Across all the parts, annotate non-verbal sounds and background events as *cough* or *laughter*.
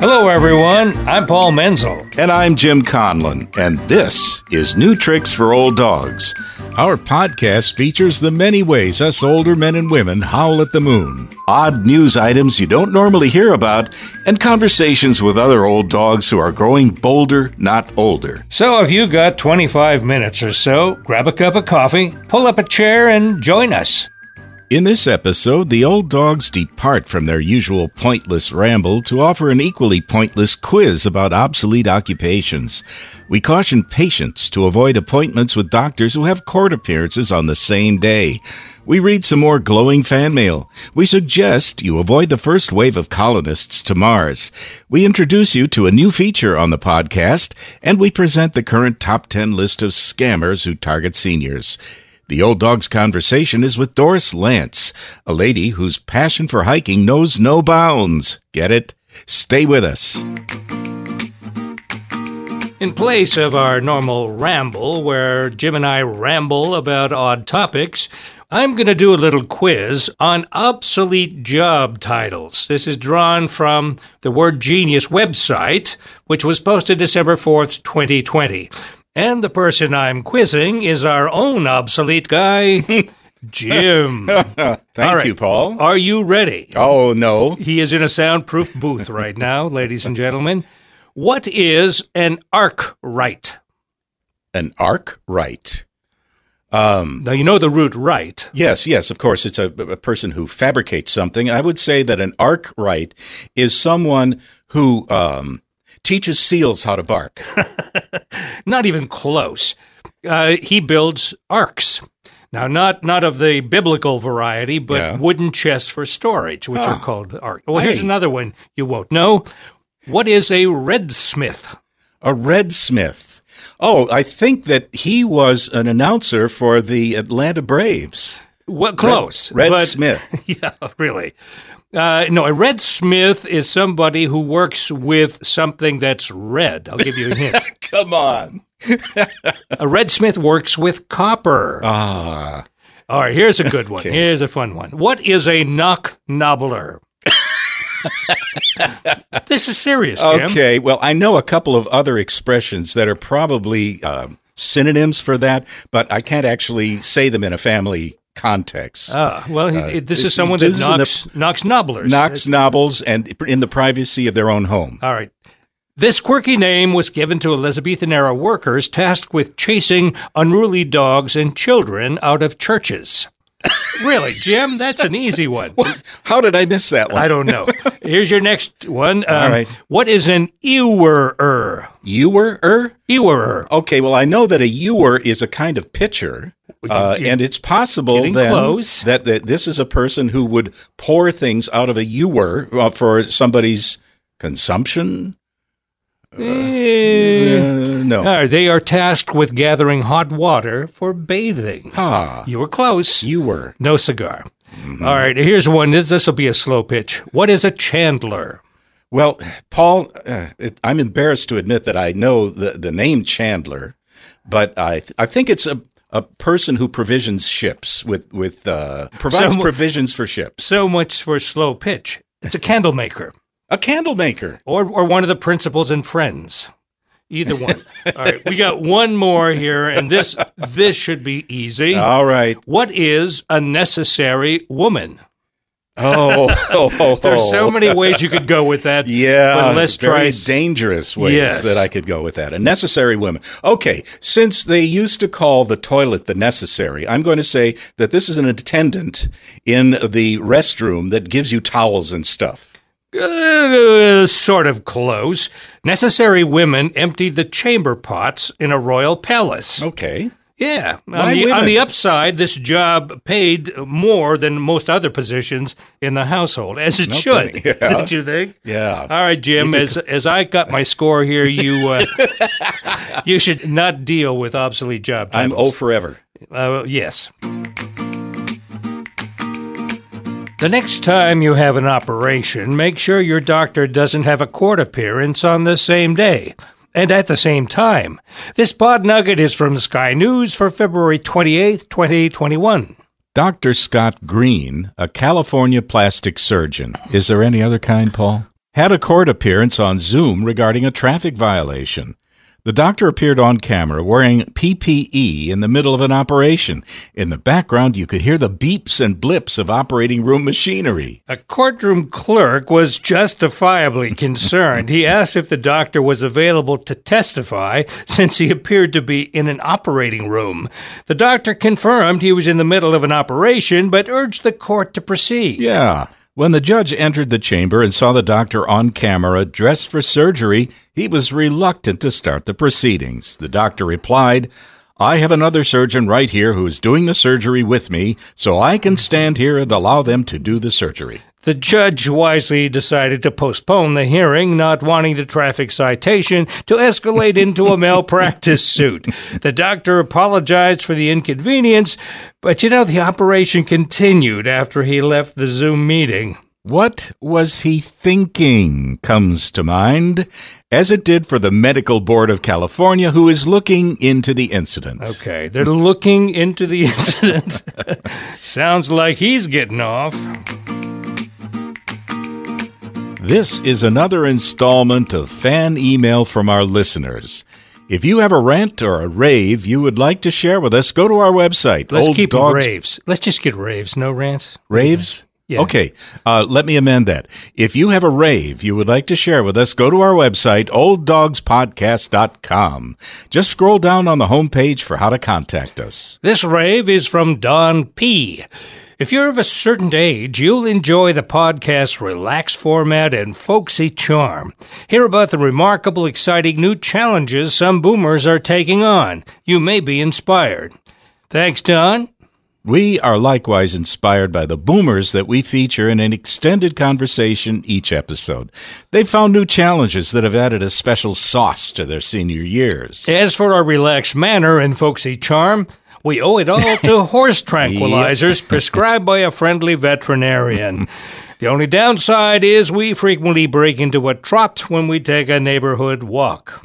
Hello, everyone. I'm Paul Menzel. And I'm Jim Conlon, and this is New Tricks for Old Dogs. Our podcast features the many ways us older men and women howl at the moon, odd news items you don't normally hear about, and conversations with other old dogs who are growing bolder, not older. So if you've got 25 minutes or so, grab a cup of coffee, pull up a chair, and join us. In this episode, the old dogs depart from their usual pointless ramble to offer an equally pointless quiz about obsolete occupations. We caution patients to avoid appointments with doctors who have court appearances on the same day. We read some more glowing fan mail. We suggest you avoid the first wave of colonists to Mars. We introduce you to a new feature on the podcast, and we present the current top 10 list of scammers who target seniors. The Old Dog's conversation is with Doris Lance, a lady whose passion for hiking knows no bounds. Get it? Stay with us. In place of our normal ramble, where Jim and I ramble about odd topics, I'm going to do a little quiz on obsolete job titles. This is drawn from the Word Genius website, which was posted December 4th, 2020. And the person I'm quizzing is our own obsolete guy, *laughs* Jim. *laughs* Thank you, Paul. Are you ready? Oh, no. He is in a soundproof booth right now, *laughs* ladies and gentlemen. What is an arkwright? An arkwright. Um, now, you know the root right. Yes, yes, of course. It's a, a person who fabricates something. I would say that an arkwright is someone who um, teaches seals how to bark. *laughs* not even close. Uh, he builds arks. Now, not not of the biblical variety, but yeah. wooden chests for storage, which are ah. called ark. Well, here's another one you won't know. What is a redsmith? A redsmith. Oh, I think that he was an announcer for the Atlanta Braves. Well, close. Red, Red Smith. *laughs* Yeah, really. Uh, no, a red smith is somebody who works with something that's red. I'll give you a hint. *laughs* Come on. a red smith works with copper. Ah. All right, here's a good one. Okay. Here's a fun one. What is a knock knobbler? this is serious, Jim. Okay, well, I know a couple of other expressions that are probably uh, synonyms for that, but I can't actually say them in a family context. Ah, well, uh, this is someone that knocks, the, knocks nobblers. Knocks nobbles and in the privacy of their own home. All right. This quirky name was given to Elizabethan era workers tasked with chasing unruly dogs and children out of churches. really, Jim? That's an easy one. *laughs* How did I miss that one? I don't know. Here's your next one. Um, All right. What is an ewerer? Ewerer? Ewerer. Okay, well, I know that a ewer is a kind of pitcher. Uh, and it's possible then that, that this is a person who would pour things out of a ewer uh, for somebody's consumption. Uh, uh, no. they are tasked with gathering hot water for bathing. Ah, you were close. You were. No cigar. Mm-hmm. All right, here's one. This will be a slow pitch. What is a chandler? Well, Paul, uh, it, I'm embarrassed to admit that I know the, the name Chandler, but I I think it's a a person who provisions ships with with uh, provides so, provisions for ships. So much for slow pitch. It's a candle maker. a candle maker, or or one of the principals and friends. Either one. *laughs* All right, we got one more here, and this this should be easy. All right. What is a necessary woman? Oh, *laughs* oh, oh, there's so many ways you could go with that. Yeah, but let's very try dangerous ways yes. that I could go with that. A necessary woman. Okay, since they used to call the toilet the necessary, I'm going to say that this is an attendant in the restroom that gives you towels and stuff. Uh, sort of close. Necessary women empty the chamber pots in a royal palace. Okay. Yeah. On the, on the, upside, this job paid more than most other positions in the household, as it no should. *laughs* Yeah. Don't you think? Yeah. All right, Jim. As as I got my score here, you uh, *laughs* you should not deal with obsolete job titles. I'm O forever. Uh, yes. The next time you have an operation, make sure your doctor doesn't have a court appearance on the same day and at the same time. This pod nugget is from Sky News for February 28th, 2021. Dr. Scott Green, a California plastic surgeon. Is there any other kind, Paul? had a court appearance on Zoom regarding a traffic violation. The doctor appeared on camera wearing PPE in the middle of an operation. In the background, you could hear the beeps and blips of operating room machinery. A courtroom clerk was justifiably *laughs* concerned. he asked if the doctor was available to testify since he appeared to be in an operating room. The doctor confirmed he was in the middle of an operation but urged the court to proceed. Yeah. When the judge entered the chamber and saw the doctor on camera dressed for surgery, he was reluctant to start the proceedings. The doctor replied, I have another surgeon right here who is doing the surgery with me, so I can stand here and allow them to do the surgery. The judge wisely decided to postpone the hearing, not wanting the traffic citation to escalate into a malpractice suit. The doctor apologized for the inconvenience, but you know, the operation continued after he left the Zoom meeting. What was he thinking comes to mind, as it did for the Medical Board of California, who is looking into the incident. Okay, they're looking into the incident. *laughs* Sounds like he's getting off. This is another installment of fan email from our listeners. If you have a rant or a rave you would like to share with us, go to our website. Let's Old keep Dogs... raves. Let's just get raves, no rants. Raves? Yeah. Okay, uh, let me amend that. If you have a rave you would like to share with us, go to our website, olddogspodcast.com. Just scroll down on the homepage for how to contact us. This rave is from Don P. If you're of a certain age, you'll enjoy the podcast's relaxed format and folksy charm. Hear about the remarkable, exciting new challenges some boomers are taking on. You may be inspired. Thanks, Don. We are likewise inspired by the boomers that we feature in an extended conversation each episode. They've found new challenges that have added a special sauce to their senior years. As for our relaxed manner and folksy charm, we owe it all to *laughs* horse tranquilizers prescribed by a friendly veterinarian. *laughs* The only downside is we frequently break into a trot when we take a neighborhood walk.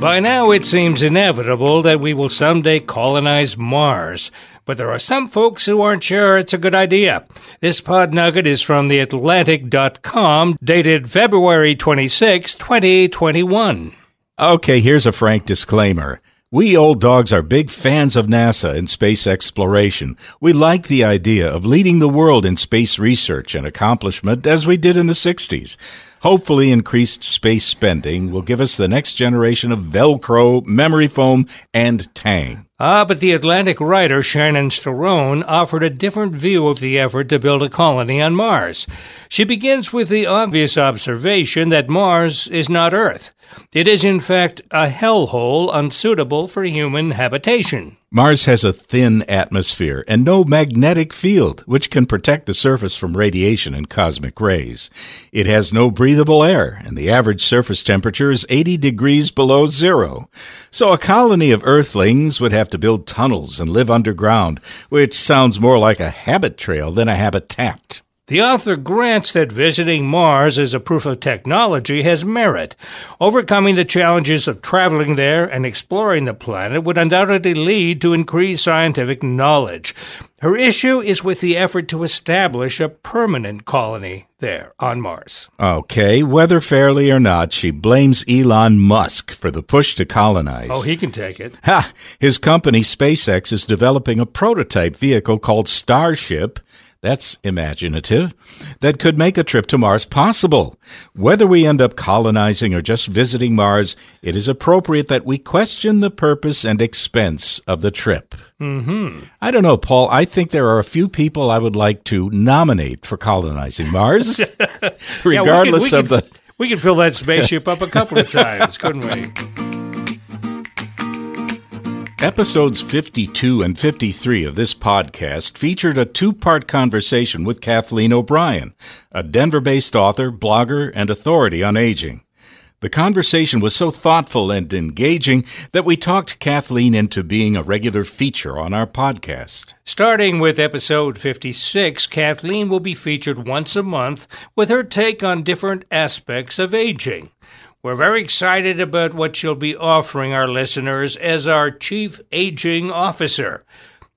By now, it seems inevitable that we will someday colonize Mars. But there are some folks who aren't sure it's a good idea. This pod nugget is from theatlantic.com, dated February 26, 2021. Okay, here's a frank disclaimer. We old dogs are big fans of NASA and space exploration. We like the idea of leading the world in space research and accomplishment as we did in the 60s. Hopefully, increased space spending will give us the next generation of Velcro, memory foam, and Tang. Ah, but the Atlantic writer Shannon Stirone offered a different view of the effort to build a colony on Mars. She begins with the obvious observation that Mars is not Earth. It is, in fact, a hellhole unsuitable for human habitation. Mars has a thin atmosphere and no magnetic field, which can protect the surface from radiation and cosmic rays. It has no breathable air, and the average surface temperature is 80 degrees below zero. So a colony of Earthlings would have to build tunnels and live underground, which sounds more like a habit trail than a habitat. The author grants that visiting Mars as a proof of technology has merit. Overcoming the challenges of traveling there and exploring the planet would undoubtedly lead to increased scientific knowledge. Her issue is with the effort to establish a permanent colony there on Mars. Okay, whether fairly or not, she blames Elon Musk for the push to colonize. Oh, he can take it. Ha! His company SpaceX is developing a prototype vehicle called Starship that's imaginative. That could make a trip to Mars possible. Whether we end up colonizing or just visiting Mars, it is appropriate that we question the purpose and expense of the trip. Mm-hmm. I don't know, Paul. I think there are a few people I would like to nominate for colonizing Mars, regardless *laughs* yeah, we could, we of could, the. We could fill that spaceship up a couple of times, couldn't we? *laughs* Episodes 52 and 53 of this podcast featured a two part conversation with Kathleen O'Brien, a Denver based author, blogger, and authority on aging. The conversation was so thoughtful and engaging that we talked Kathleen into being a regular feature on our podcast. Starting with episode 56, Kathleen will be featured once a month with her take on different aspects of aging. We're very excited about what she'll be offering our listeners as our Chief Aging Officer.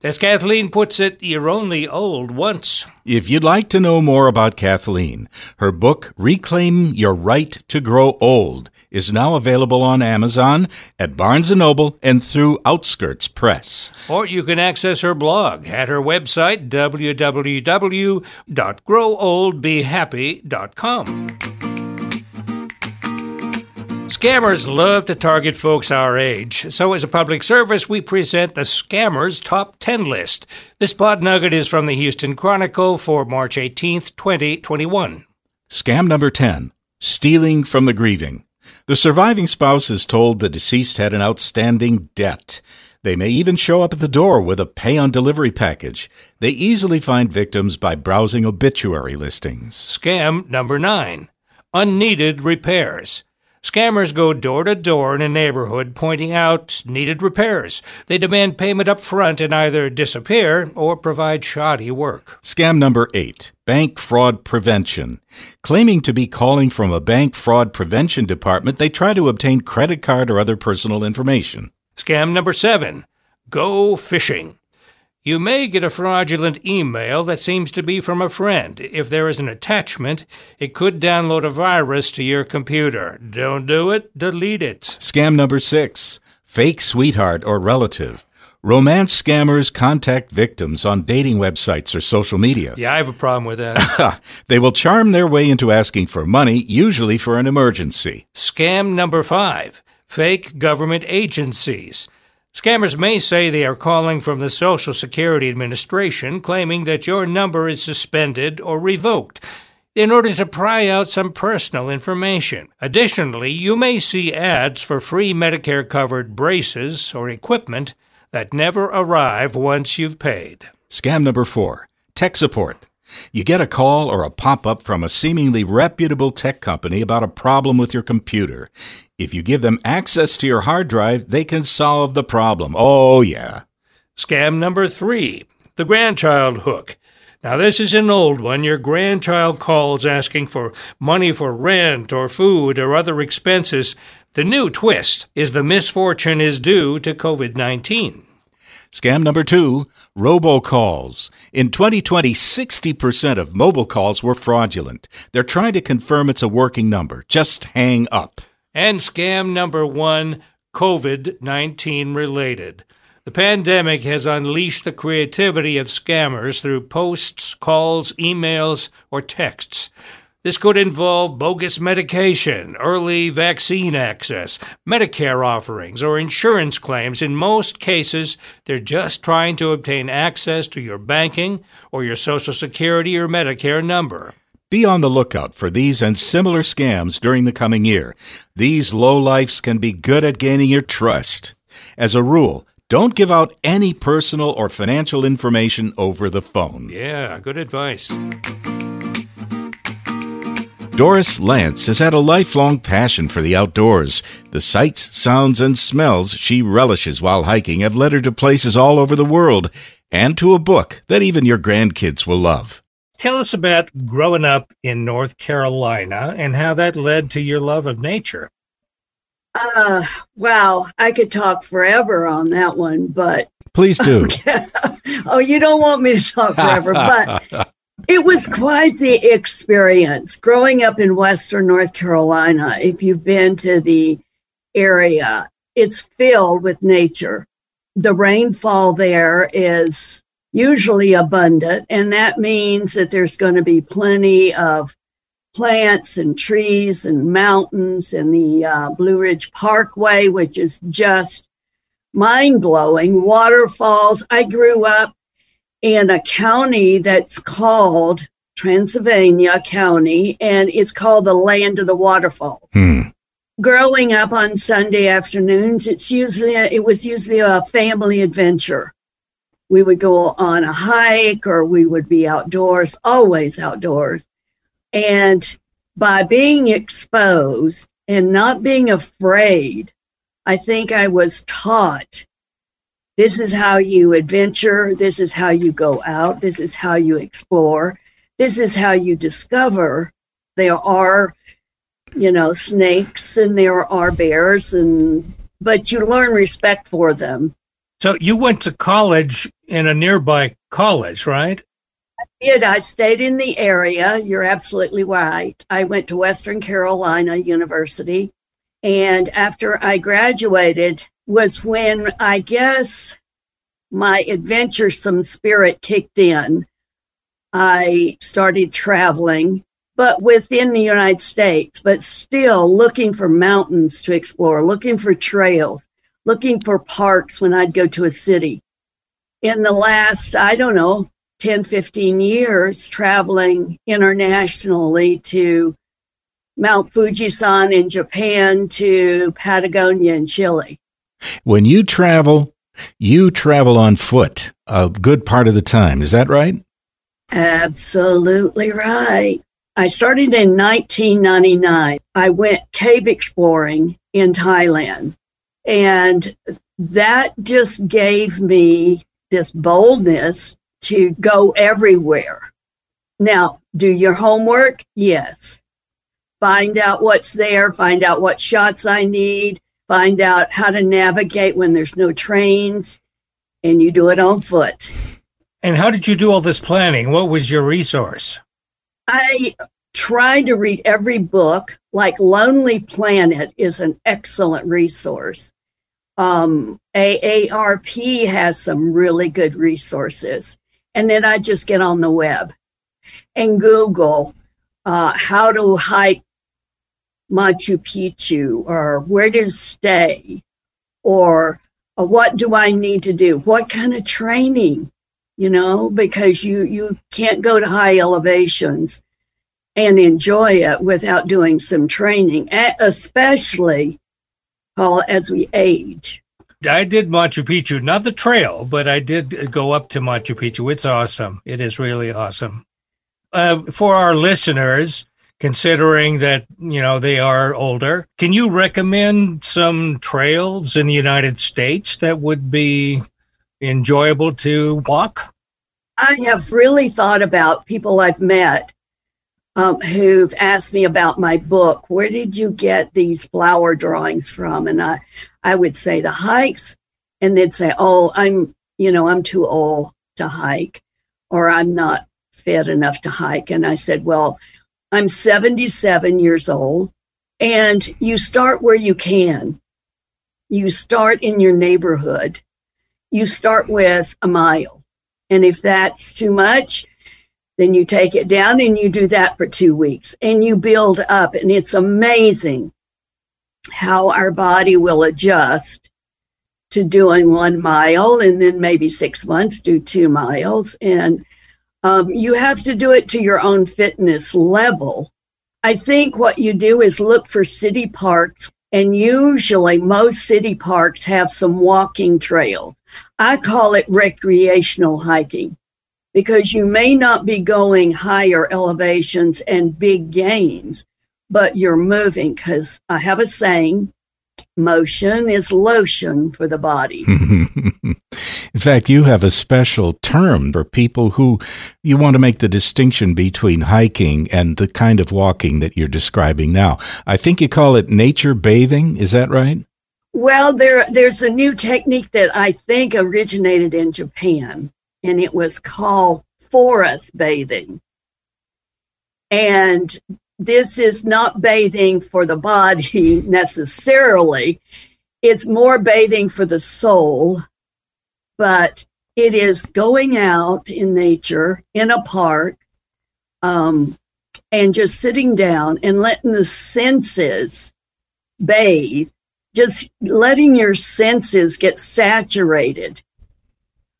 As Kathleen puts it, you're only old once. If you'd like to know more about Kathleen, her book, Reclaim Your Right to Grow Old, is now available on Amazon, at Barnes & Noble, and through Outskirts Press. Or you can access her blog at her website, www.growoldbehappy.com. Scammers love to target folks our age, so as a public service, we present the Scammers Top 10 list. This pod nugget is from the Houston Chronicle for March 18th, 2021. Scam number 10 Stealing from the Grieving. The surviving spouse is told the deceased had an outstanding debt. They may even show up at the door with a pay on delivery package. They easily find victims by browsing obituary listings. Scam number 9 Unneeded repairs. Scammers go door to door in a neighborhood pointing out needed repairs. They demand payment up front and either disappear or provide shoddy work. Scam number eight Bank Fraud Prevention. Claiming to be calling from a bank fraud prevention department, they try to obtain credit card or other personal information. Scam number seven Go fishing. You may get a fraudulent email that seems to be from a friend. If there is an attachment, it could download a virus to your computer. Don't do it, delete it. Scam number six fake sweetheart or relative. Romance scammers contact victims on dating websites or social media. Yeah, I have a problem with that. *laughs* they will charm their way into asking for money, usually for an emergency. Scam number five fake government agencies. Scammers may say they are calling from the Social Security Administration, claiming that your number is suspended or revoked in order to pry out some personal information. Additionally, you may see ads for free Medicare covered braces or equipment that never arrive once you've paid. Scam number four tech support. You get a call or a pop up from a seemingly reputable tech company about a problem with your computer. If you give them access to your hard drive, they can solve the problem. Oh, yeah. Scam number three the grandchild hook. Now, this is an old one. Your grandchild calls asking for money for rent or food or other expenses. The new twist is the misfortune is due to COVID 19. Scam number two robocalls. In 2020, 60% of mobile calls were fraudulent. They're trying to confirm it's a working number. Just hang up. And scam number one COVID 19 related. The pandemic has unleashed the creativity of scammers through posts, calls, emails, or texts. This could involve bogus medication, early vaccine access, Medicare offerings, or insurance claims. In most cases, they're just trying to obtain access to your banking or your Social Security or Medicare number. Be on the lookout for these and similar scams during the coming year. These lowlifes can be good at gaining your trust. As a rule, don't give out any personal or financial information over the phone. Yeah, good advice. Doris Lance has had a lifelong passion for the outdoors. The sights, sounds, and smells she relishes while hiking have led her to places all over the world and to a book that even your grandkids will love. Tell us about growing up in North Carolina and how that led to your love of nature. Uh, wow, I could talk forever on that one, but please do. *laughs* oh, you don't want me to talk forever, *laughs* but it was quite the experience growing up in Western North Carolina. If you've been to the area, it's filled with nature. The rainfall there is usually abundant, and that means that there's going to be plenty of plants and trees and mountains and the uh, Blue Ridge Parkway, which is just mind blowing. Waterfalls. I grew up in a county that's called Transylvania County, and it's called the Land of the Waterfalls. Hmm. Growing up on Sunday afternoons, it's usually it was usually a family adventure. We would go on a hike, or we would be outdoors, always outdoors. And by being exposed and not being afraid, I think I was taught this is how you adventure. This is how you go out. This is how you explore. This is how you discover there are, you know, snakes and there are bears and but you learn respect for them. So you went to college in a nearby college, right? I did. I stayed in the area. You're absolutely right. I went to Western Carolina University. And after I graduated, was when I guess my adventuresome spirit kicked in. I started traveling, but within the United States, but still looking for mountains to explore, looking for trails, looking for parks when I'd go to a city. In the last, I don't know, 10, 15 years, traveling internationally to Mount Fujisan in Japan to Patagonia in Chile. When you travel, you travel on foot a good part of the time. Is that right? Absolutely right. I started in 1999. I went cave exploring in Thailand. And that just gave me this boldness to go everywhere. Now, do your homework? Yes. Find out what's there, find out what shots I need, find out how to navigate when there's no trains, and you do it on foot. And how did you do all this planning? What was your resource? I tried to read every book. Like Lonely Planet is an excellent resource. Um, AARP has some really good resources. And then I just get on the web and Google uh, how to hike Machu Picchu or where to stay or uh, what do I need to do? What kind of training? You know, because you you can't go to high elevations and enjoy it without doing some training, especially well, as we age. I did Machu Picchu, not the trail, but I did go up to Machu Picchu. It's awesome. It is really awesome. Uh, for our listeners, considering that you know they are older can you recommend some trails in the united states that would be enjoyable to walk i have really thought about people i've met um, who've asked me about my book where did you get these flower drawings from and i i would say the hikes and they'd say oh i'm you know i'm too old to hike or i'm not fit enough to hike and i said well I'm 77 years old, and you start where you can. You start in your neighborhood. You start with a mile. And if that's too much, then you take it down and you do that for two weeks and you build up. And it's amazing how our body will adjust to doing one mile and then maybe six months do two miles. And um, you have to do it to your own fitness level. I think what you do is look for city parks, and usually most city parks have some walking trails. I call it recreational hiking because you may not be going higher elevations and big gains, but you're moving. Because I have a saying motion is lotion for the body. *laughs* In fact, you have a special term for people who you want to make the distinction between hiking and the kind of walking that you're describing now. I think you call it nature bathing. Is that right? Well, there there's a new technique that I think originated in Japan, and it was called forest bathing. And this is not bathing for the body *laughs* necessarily. It's more bathing for the soul, but it is going out in nature in a park um, and just sitting down and letting the senses bathe, just letting your senses get saturated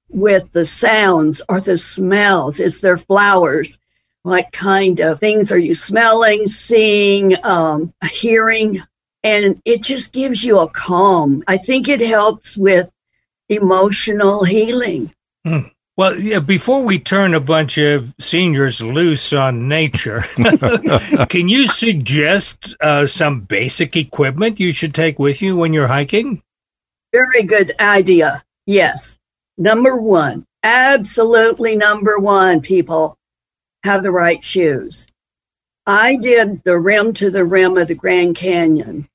with the sounds or the smells. Is there flowers? what kind of things are you smelling, seeing, um, hearing? And it just gives you a calm. I think it helps with emotional healing. Hmm. Well, yeah, before we turn a bunch of seniors loose on nature, *laughs* can you suggest uh, some basic equipment you should take with you when you're hiking? Very good idea. Yes. Number one, absolutely number one, people have the right shoes. I did the rim to the rim of the Grand Canyon,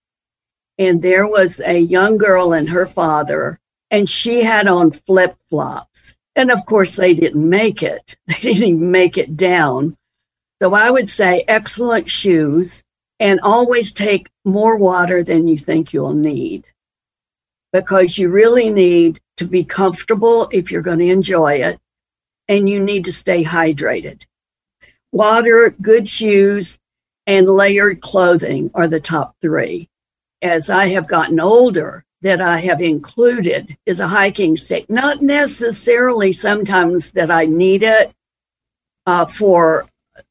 and there was a young girl and her father, and she had on flip flops. And of course, they didn't make it. *laughs* They didn't even make it down. So I would say excellent shoes and always take more water than you think you'll need because you really need to be comfortable if you're going to enjoy it and you need to stay hydrated. Water, good shoes, and layered clothing are the top three. As I have gotten older, that I have included is a hiking stick. Not necessarily sometimes that I need it uh, for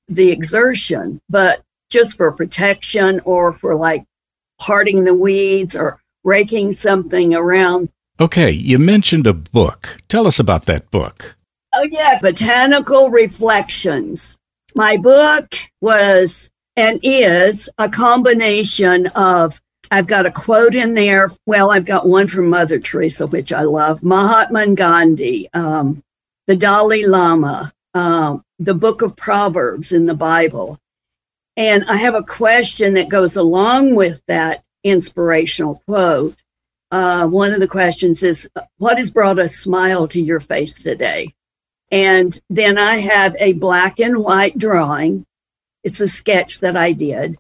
the exertion, but just for protection or for like parting the weeds or raking something around. Okay, you mentioned a book. Tell us about that book. Oh, yeah, Botanical Reflections. My book was and is a combination of I've got a quote in there. Well, I've got one from Mother Teresa, which I love, Mahatma Gandhi, um, the Dalai Lama, uh, the book of Proverbs in the Bible. And I have a question that goes along with that inspirational quote. Uh, one of the questions is, What has brought a smile to your face today? And then I have a black and white drawing. It's a sketch that I did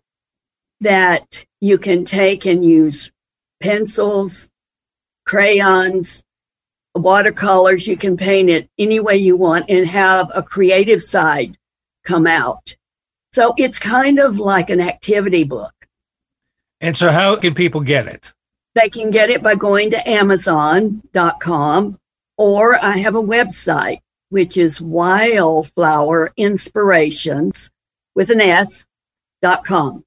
that you can take and use pencils, crayons, watercolors. You can paint it any way you want and have a creative side come out. So it's kind of like an activity book. And so, how can people get it? They can get it by going to Amazon.com, or I have a website, which is Wildflower Inspirations with an S dot com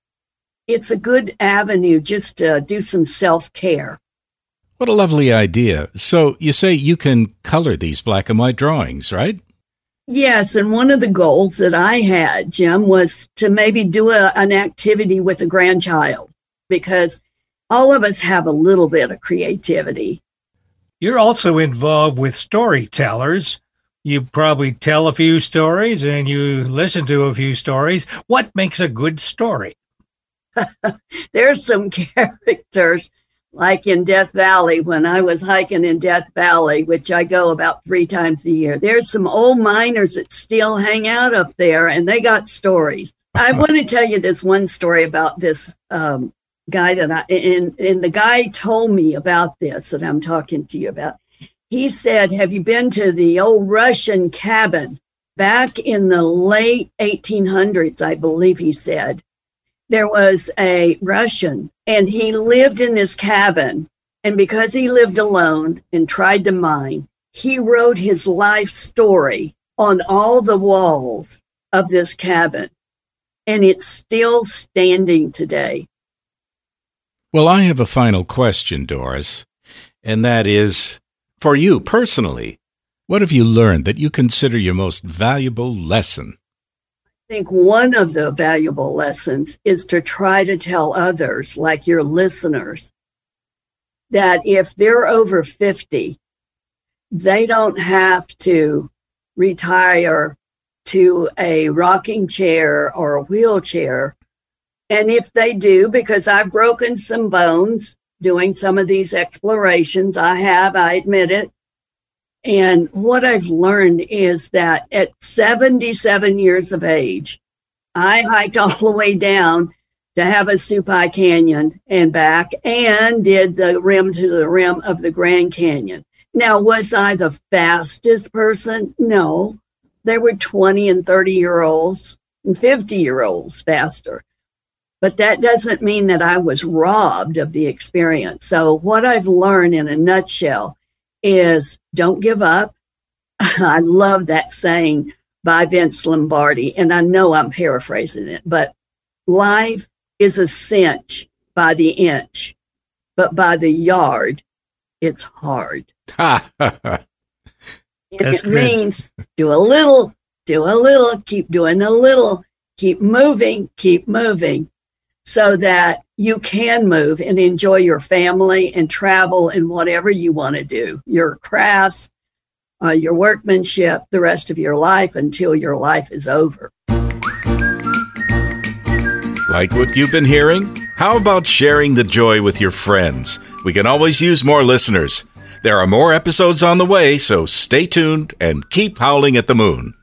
it's a good avenue just to do some self care. What a lovely idea. So you say you can color these black and white drawings, right? Yes. And one of the goals that I had, Jim, was to maybe do a, an activity with a grandchild because all of us have a little bit of creativity. You're also involved with storytellers. You probably tell a few stories and you listen to a few stories. What makes a good story? *laughs* there's some *laughs* characters like in Death Valley when I was hiking in Death Valley, which I go about three times a year. There's some old miners that still hang out up there and they got stories. I want to tell you this one story about this um, guy that I, and, and the guy told me about this that I'm talking to you about. He said, Have you been to the old Russian cabin back in the late 1800s? I believe he said there was a Russian and he lived in this cabin. And because he lived alone and tried to mine, he wrote his life story on all the walls of this cabin. And it's still standing today. Well, I have a final question, Doris, and that is for you personally, what have you learned that you consider your most valuable lesson? I think one of the valuable lessons is to try to tell others, like your listeners, that if they're over 50, they don't have to retire to a rocking chair or a wheelchair. And if they do, because I've broken some bones doing some of these explorations, I have, I admit it. And what I've learned is that at 77 years of age, I hiked *laughs* all the way down to have a Havasupai Canyon and back and did the rim to the rim of the Grand Canyon. Now, was I the fastest person? No. There were 20 and 30 year olds and 50 year olds faster. But that doesn't mean that I was robbed of the experience. So, what I've learned in a nutshell is don't give up. *laughs* I love that saying by Vince Lombardi, and I know I'm paraphrasing it, but life is a cinch by the inch, but by the yard, it's hard. *laughs* it good. means do a little, do a little, keep doing a little, keep moving, keep moving so that you can move and enjoy your family and travel and whatever you want to do, your crafts, uh, your workmanship the rest of your life until your life is over. Like what you've been hearing? How about sharing the joy with your friends? We can always use more listeners. There are more episodes on the way, so stay tuned and keep howling at the moon.